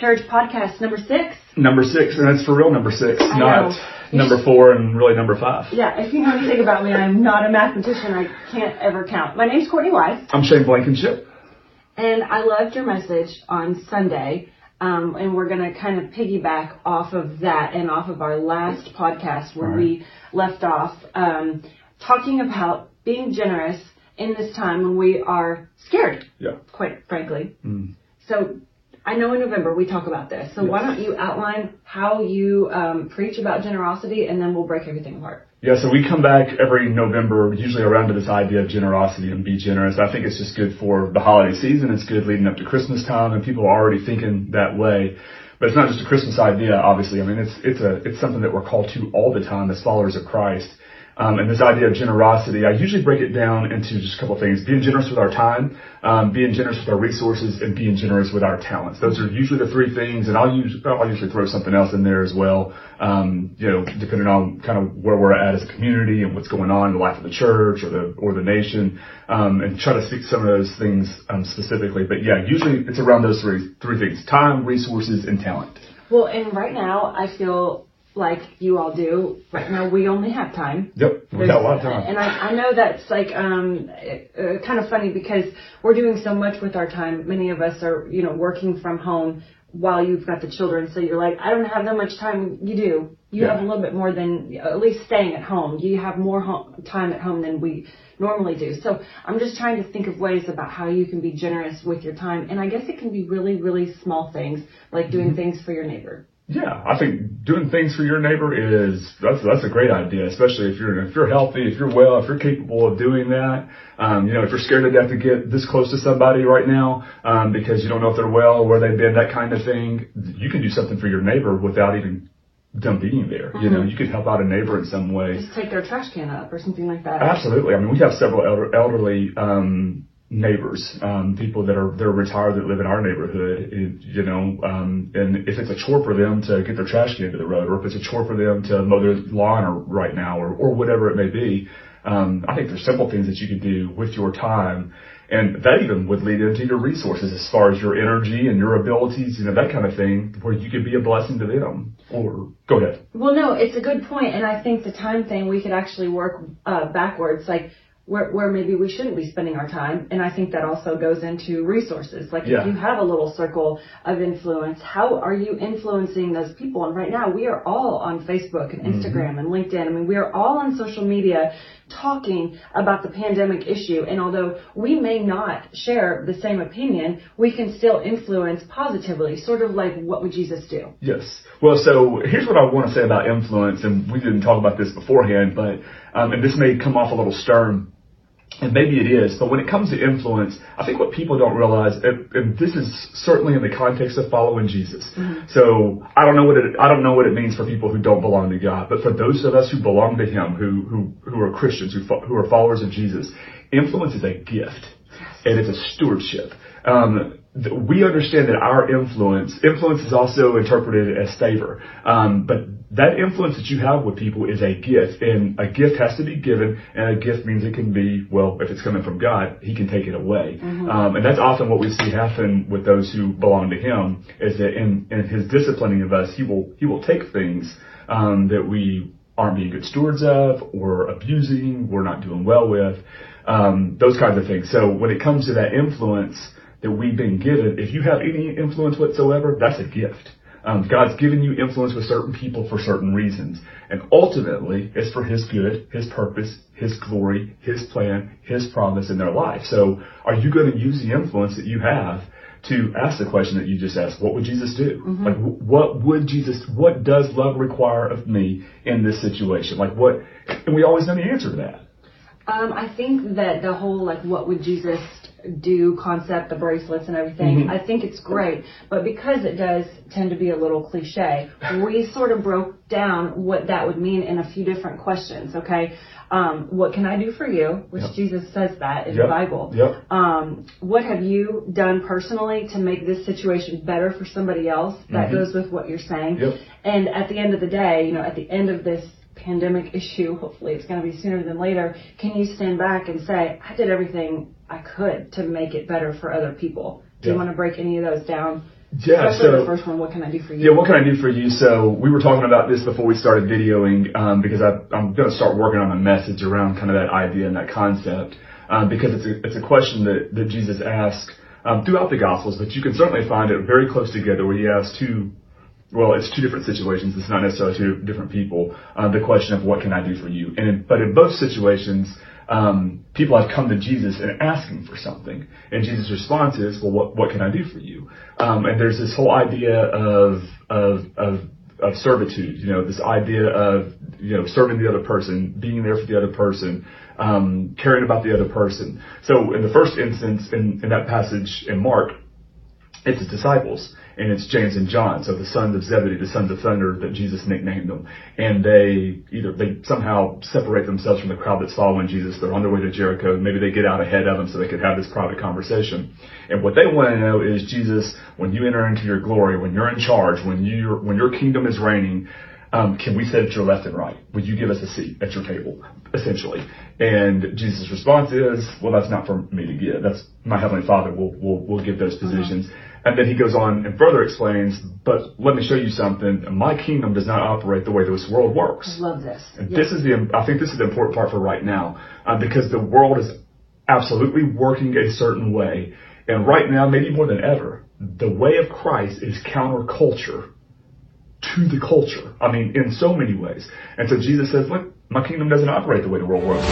Church podcast number six. Number six, and that's for real number six, I not know. number four and really number five. Yeah, if you know anything about me, I'm not a mathematician. I can't ever count. My name's Courtney Wise, I'm Shane Blankenship. and I loved your message on Sunday. Um, and we're going to kind of piggyback off of that and off of our last podcast where right. we left off um, talking about being generous in this time when we are scared, Yeah. quite frankly. Mm. So I know in November we talk about this. So why don't you outline how you um, preach about generosity and then we'll break everything apart. Yeah, so we come back every November, usually around to this idea of generosity and be generous. I think it's just good for the holiday season. It's good leading up to Christmas time, and people are already thinking that way. But it's not just a Christmas idea, obviously. I mean, it's it's a it's something that we're called to all the time as followers of Christ. Um, and this idea of generosity, I usually break it down into just a couple of things: being generous with our time, um, being generous with our resources, and being generous with our talents. Those are usually the three things, and I'll use I'll usually throw something else in there as well. Um, you know, depending on kind of where we're at as a community and what's going on in the life of the church or the or the nation, um, and try to speak some of those things um, specifically. But yeah, usually it's around those three three things: time, resources, and talent. Well, and right now I feel like you all do. Right now we only have time. Yep, we got a lot of time. And I, I know that's like um, uh, kind of funny because we're doing so much with our time. Many of us are, you know, working from home while you've got the children. So you're like, I don't have that much time. You do. You Yeah. have a little bit more than at least staying at home. You have more home, time at home than we normally do. So I'm just trying to think of ways about how you can be generous with your time. And I guess it can be really, really small things like doing Mm-hmm. things for your neighbor. Yeah, I think doing things for your neighbor is that's that's a great idea, especially if you're if you're healthy, if you're well, if you're capable of doing that. Um, you know, if you're scared to death to get this close to somebody right now um, because you don't know if they're well, where they've been, that kind of thing, you can do something for your neighbor without even them being there. You know, you could help out a neighbor in some way. Just take their trash can up or something like that. Absolutely. I mean, we have several elder, elderly um, neighbors, um, people that are they're retired that live in our neighborhood. It, you know, um, and if it's a chore for them to get their trash can to the road, or if it's a chore for them to mow their lawn or, right now, or or whatever it may be, um, I think there's simple things that you can do with your time. And that even would lead into your resources as far as your energy and your abilities, you know, that kind of thing, where you could be a blessing to them. Or go ahead. Well, no, it's a good point, and I think the time thing we could actually work uh, backwards, like where where maybe we shouldn't be spending our time, and I think that also goes into resources. Like Yeah. if you have a little circle of influence, how are you influencing those people? And right now, we are all on Facebook and Instagram and LinkedIn. I mean, we are all on social media talking about the pandemic issue, and although we may not share the same opinion, we can still influence positively. Sort of like what would Jesus do? Yes. Well, so here's what I want to say about influence, and we didn't talk about this beforehand, but um, and this may come off a little stern, and maybe it is, but when it comes to influence, I think what people don't realize, and, and this is certainly in the context of following Jesus. So I don't know what it I don't know what it means for people who don't belong to God, but for those of us who belong to Him, who who who are Christians, who fo- who are followers of Jesus, influence is a gift, and it's a stewardship. Um, we understand that our influence, influence is also interpreted as favor. Um, but that influence that you have with people is a gift, and a gift has to be given, and a gift means it can be, well, if it's coming from God, He can take it away. Um, and that's often what we see happen with those who belong to Him, is that in, in His disciplining of us, He will He will take things um, that we aren't being good stewards of, or abusing, we're not doing well with, um, those kinds of things. So when it comes to that influence that we've been given, if you have any influence whatsoever, that's a gift. Um, God's given you influence with certain people for certain reasons. And ultimately, it's for His good, His purpose, His glory, His plan, His promise in their life. So are you going to use the influence that you have to ask the question that you just asked, what would Jesus do? Like, what would Jesus, what does love require of me in this situation? Like, what, and we always know the answer to that. Um, I think that the whole like what would Jesus do concept, the bracelets and everything, Mhm. I think it's great. But because it does tend to be a little cliche, we sort of broke down what that would mean in a few different questions. Okay, um, what can I do for you? Which Yep. Jesus says that in Yep. the Bible. Yep. Um, what have you done personally to make this situation better for somebody else? That Mhm. goes with what you're saying. Yep. And at the end of the day, you know, at the end of this pandemic issue, hopefully it's going to be sooner than later, can you stand back and say, I did everything I could to make it better for other people? Do you want to break any of those down? Yeah, Especially so the first one, what can I do for you? Yeah, what can I do for you? So we were talking about this before we started videoing um, because I, I'm going to start working on a message around kind of that idea and that concept um, because it's a, it's a question that, that Jesus asked um, throughout the Gospels, but you can certainly find it very close together where he asks two, well, it's two different situations. It's not necessarily two different people. Um, the question of what can I do for you? And in, but in both situations, um, people have come to Jesus and asking for something, and Jesus' response is, "Well, what what can I do for you?" Um, and there's this whole idea of of of of servitude, you know, this idea of you know serving the other person, being there for the other person, um, caring about the other person. So in the first instance, in, in that passage in Mark, it's his disciples and it's James and John, so the sons of Zebedee, the sons of thunder that Jesus nicknamed them. And they either they somehow separate themselves from the crowd that's following Jesus. They're on their way to Jericho. Maybe they get out ahead of them so they could have this private conversation. And what they want to know is Jesus, when you enter into your glory, when you're in charge, when you when your kingdom is reigning, um, can we sit at your left and right? Would you give us a seat at your table, essentially? And Jesus' response is, well, that's not for me to give. That's my heavenly Father will will will give those positions. Uh-huh. And then he goes on and further explains, but let me show you something. My kingdom does not operate the way this world works. I love this. And yes. this is the, I think this is the important part for right now, uh, because the world is absolutely working a certain way. And right now, maybe more than ever, the way of Christ is counterculture to the culture. I mean, in so many ways. And so Jesus says, look, my kingdom doesn't operate the way the world works.